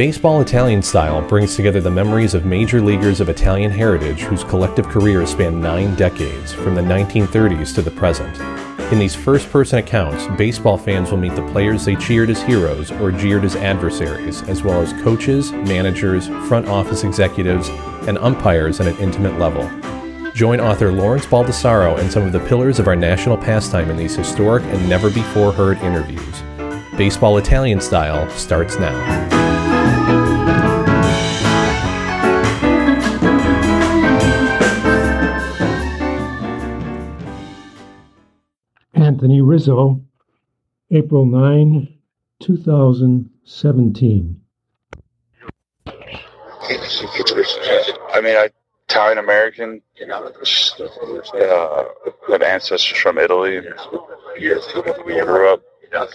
Baseball Italian Style brings together the memories of major leaguers of Italian heritage whose collective careers span nine decades, from the 1930s to the present. In these first person accounts, baseball fans will meet the players they cheered as heroes or jeered as adversaries, as well as coaches, managers, front office executives, and umpires at an intimate level. Join author Lawrence Baldassaro and some of the pillars of our national pastime in these historic and never before heard interviews. Baseball Italian Style starts now. Anthony Rizzo, April 9, 2017. I mean, I Italian American, uh, have ancestors from Italy. We Grew up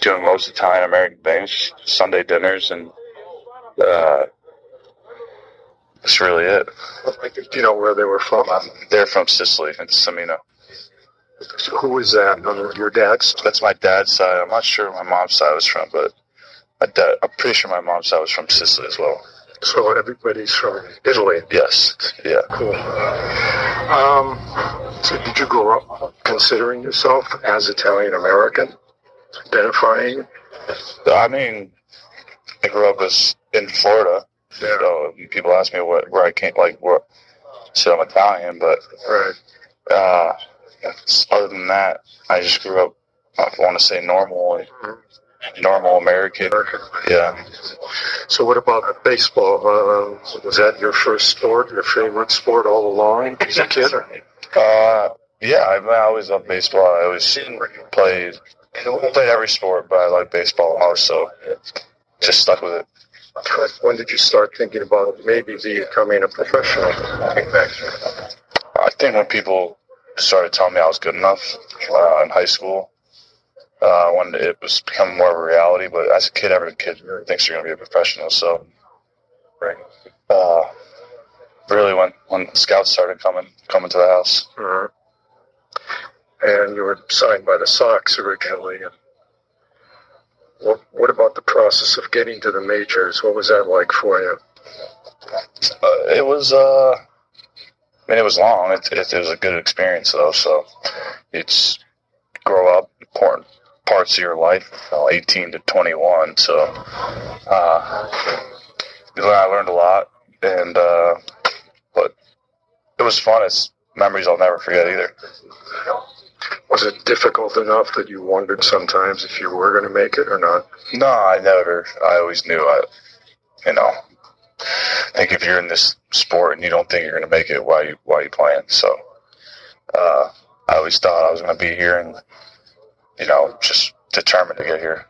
doing most Italian American things, Sunday dinners, and uh, that's really it. Do you know where they were from? They're from Sicily and Samina. Who was that? On your dad's? That's my dad's side. I'm not sure my mom's side was from, but my dad, I'm pretty sure my mom's side was from Sicily as well. So everybody's from Italy. Yes. Yeah. Cool. Um, so did you grow up considering yourself as Italian American? Identifying? I mean, I grew up as in Florida. Yeah. So people ask me what where I came, like where. So I'm Italian, but Right. uh, other than that, I just grew up. I want to say normal, normal American. American. Yeah. So what about baseball? Uh, was that your first sport, your favorite sport all along as a kid? Uh, yeah. I, I always loved baseball. I always played played every sport, but I like baseball most, so just stuck with it. When did you start thinking about maybe becoming a professional? I think when people started telling me I was good enough uh, in high school, uh, when it was becoming more of a reality. But as a kid, every kid thinks you're going to be a professional. So, uh, really, when when scouts started coming coming to the house, Uh, and you were signed by the Sox originally. And what, what about the process of getting to the majors? What was that like for you? uh, it was. Uh, I mean, it was long. It, it, it was a good experience though. So, it's grow up important parts of your life, you know, 18 to 21. So, uh, I learned a lot, and uh, but it was fun. It's memories I'll never forget either. Was it difficult enough that you wondered sometimes if you were going to make it or not? No, I never. I always knew. I, you know, I think if you're in this sport and you don't think you're going to make it, why you why you playing? So, uh, I always thought I was going to be here, and you know, just determined to get here.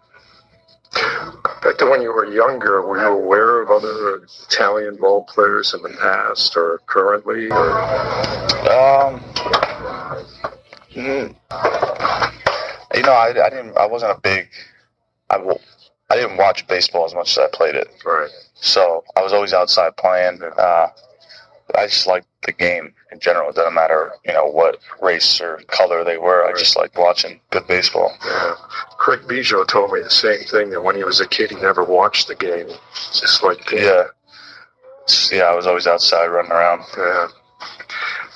Back to when you were younger, were you aware of other Italian ball players in the past or currently? Or? Um, mm, you know, I, I didn't. I wasn't a big. I will. I didn't watch baseball as much as I played it. Right. So I was always outside playing. Uh, I just liked the game in general. It doesn't matter, you know, what race or color they were. I just liked watching good baseball. Yeah. Craig Biggio told me the same thing that when he was a kid, he never watched the game. Just like Yeah. Yeah, I was always outside running around. Yeah.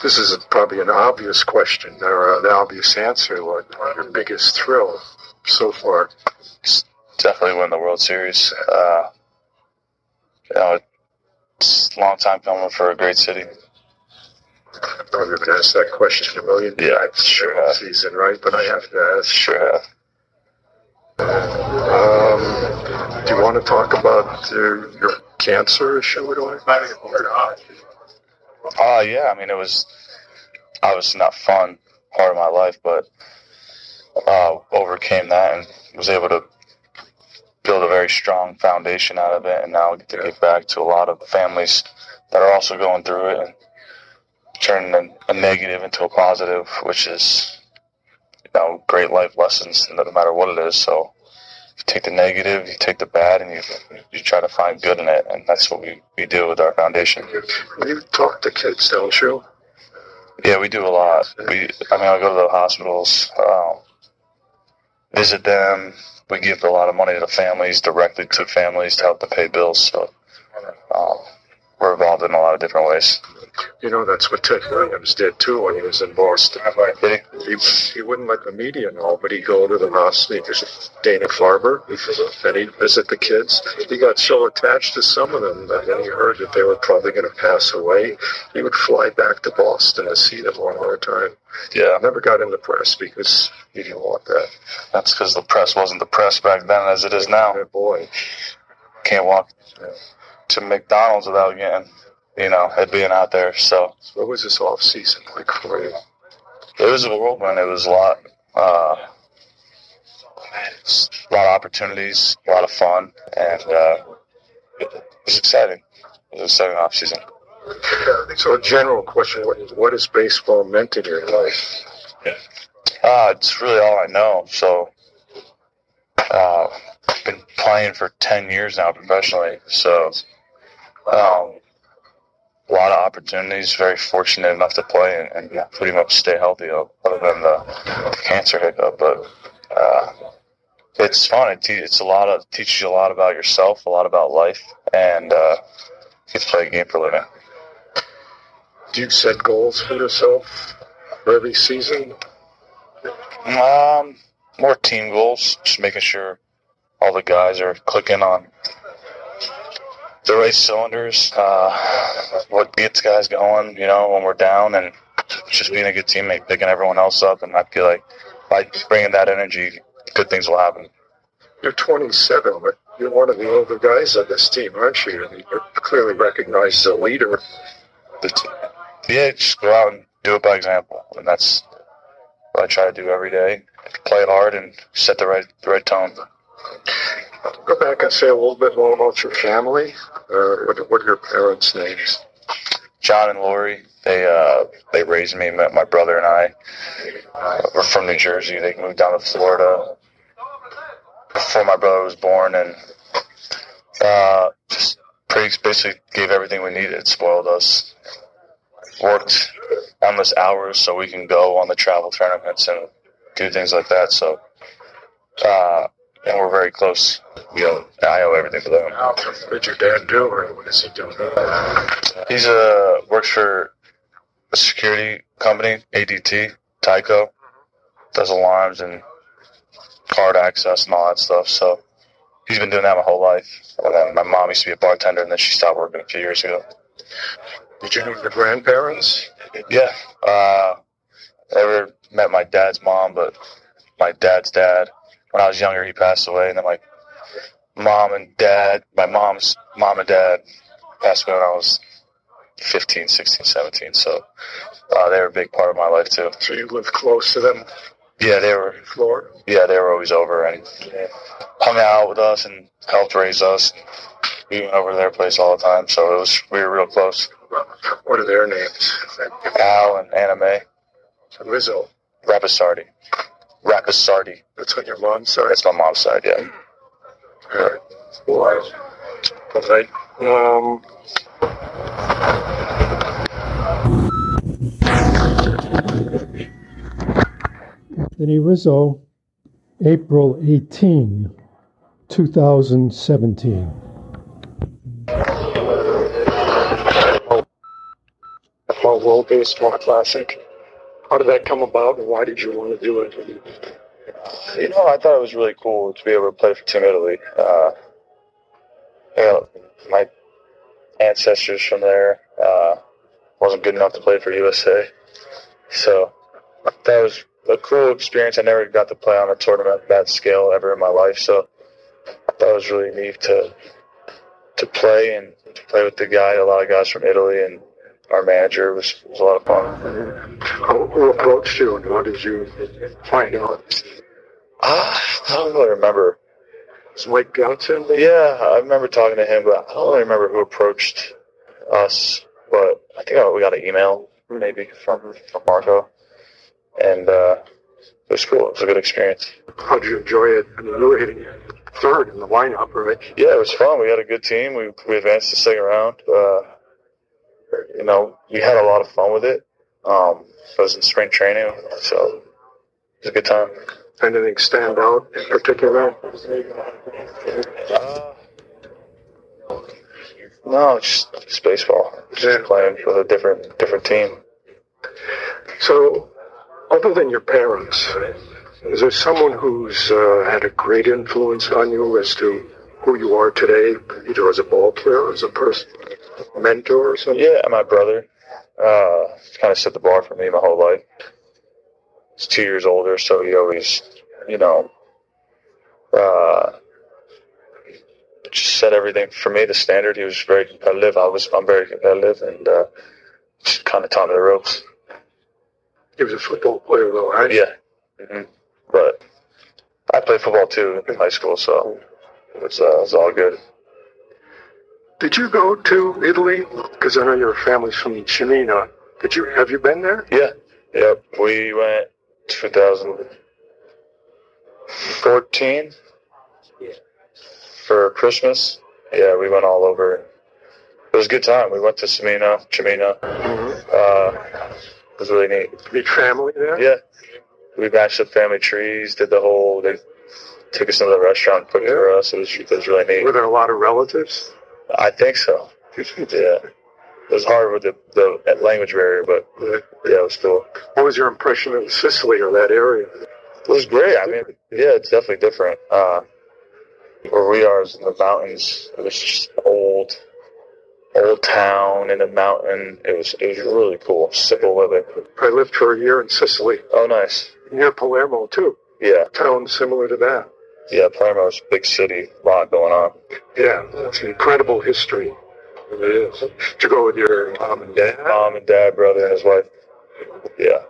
This is probably an obvious question or an obvious answer. What your biggest thrill so far? Definitely win the World Series. Uh, you know, it's a long time coming for a great city. I've probably been asked that question a million Yeah, times sure during have. season, right? But I have to ask. Sure have. Um, do you want to talk about uh, your cancer issue? What do I? Uh, yeah, I mean, it was obviously not fun part of my life, but uh, overcame that and was able to build a very strong foundation out of it. And now get to give back to a lot of families that are also going through it and turn a, a negative into a positive, which is, you know, great life lessons no matter what it is. So you take the negative, you take the bad, and you you try to find good in it, and that's what we, we do with our foundation. You talk to kids, don't you? Yeah, we do a lot. We, I mean, I go to the hospitals, um, visit them. We give a lot of money to families, directly to families to help them pay bills. So um, we're involved in a lot of different ways. You know, that's what Ted Williams did too when he was in Boston. Did He, he wouldn't let the media know, but he'd go to the hospital. Dana Farber, and he'd visit the kids. He got so attached to some of them that when he heard that they were probably going to pass away, he would fly back to Boston to see them one more time. he? Yeah, Never got in the press because he didn't want that. that's because the press wasn't the press back then as it is now. Oh, boy. Can't walk to McDonald's without getting, you know, it being out there. So What was this off season like for you? it was a whirlwind. It was a lot, uh, a lot of opportunities, a lot of fun, and uh, it was exciting. It was an exciting off season. So, a general question: What, what has baseball meant in your life? Yeah. Uh, it's really all I know. So, uh, I've been playing for 10 years now professionally. So, um, a lot of opportunities. Very fortunate enough to play and, and pretty much stay healthy, other than the cancer hiccup. But uh, it's fun. It te- it's a lot of teaches you a lot about yourself, a lot about life, and uh, you play a game for a living. Do you set goals for yourself for every season? Um, more team goals, just making sure all the guys are clicking on the right cylinders. Uh, what gets guys going, you know, when we're down, and just being a good teammate, picking everyone else up. And I feel like by bringing that energy, good things will happen. You're 27, but you're one of the older guys on this team, aren't you? And You're clearly recognized as a leader. The t- yeah, just go out and do it by example, and that's what I try to do every day. Play hard and set the right the right tone. Go back and say a little bit more about your family. Uh, what, what are your parents' names? John and Lori, they uh, they raised me. Met my brother and I. Uh, we're from New Jersey. They moved down to Florida before my brother was born, and uh, just pretty basically gave everything we needed. Spoiled us. Worked endless hours so we can go on the travel tournaments and do things like that. So, uh, and we're very close. We owe, I owe everything to them. What did your dad do, or what is he doing? He's uh works for a security company, ADT, Tyco. Does alarms and card access and all that stuff. So he's been doing that my whole life. And then my mom used to be a bartender, and then she stopped working a few years ago. Did you know your grandparents? Yeah, uh, never met my dad's mom, but my dad's dad. When I was younger, he passed away, and then my mom and dad, my mom's mom and dad, passed away when I was 15, 16, 17. So uh, they were a big part of my life too. So you lived close to them, Yeah, they were. Florida? Yeah, they were always over and hung out with us and helped raise us. We went over to their place all the time, so it was we were real close. What are their names? Al and Anime, Rizzo. Rapisardi, Rapisardi. That's on your mom's side. That's my mom's side. Yeah. All right. All right. Um, Anthony Rizzo, April 18, 2017. about World Baseball Classic. How did that come about, and why did you want to do it? You know, I thought it was really cool to be able to play for Team Italy. Uh, you know, my ancestors from there uh, wasn't good enough to play for USA, so that was a cool experience. I never got to play on a tournament that scale ever in my life, so that was really neat to to play and to play with the guy, a lot of guys from Italy, and our manager was was a lot of fun. Who, who approached you, and how did you find out? Uh, I don't really remember. Was Mike Johnson? Yeah, I remember talking to him, but I don't really remember who approached us. But I think we got an email maybe from from Marco, and uh, it was cool. It was a good experience. How did you enjoy it? I mean, you were hitting third in the lineup, right? Yeah, it was fun. We had a good team. We we advanced to second round. Uh, you know, we had a lot of fun with it. Um, it was in spring training, so it was a good time. Anything stand out in particular? Uh, No, just, just baseball. Just Yeah. playing with a different different team. So, other than your parents, is there someone who's uh, had a great influence on you as to who you are today, either as a ball player, or as a person, mentor, or something? Yeah, my brother uh, kind of set the bar for me my whole life. He's two years older, so he always, you know, uh, just set everything for me the standard. He was very competitive. I was I'm very competitive, and uh, just kind of taught me the ropes. He was a football player, though, right? Yeah, hmm but I played football too in high school, so it's uh, it's all good. Did you go to Italy? Because I know your family's from Ciminna. Did you? Have you been there? Yeah. Yep. We went 2014 for Christmas. Yeah, we went all over. It was a good time. We went to Samina, Ciminna. Mm-hmm. Uh, it was really neat. Meet family there? Yeah. We matched up family trees, did the whole, they took us into the restaurant, cooked for us. It was, it was really neat. Were there a lot of relatives? I think so. Yeah. It was hard with the, the language barrier, but yeah, it was cool. What was your impression of Sicily or that area? It was great. I mean, yeah, it's definitely different. Uh, where we are is in the mountains. It was just old, old town in a mountain. It was it was really cool. Simple living. I lived for a year in Sicily, Oh, nice. near Palermo too. Yeah, Town similar to that. Yeah. Palermo's big city. A lot going on. Yeah, it's an incredible history. It is. To go with your mom and dad. Mom and dad, brother and his wife. Yeah.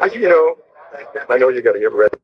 I, you know, I know you got to get ready.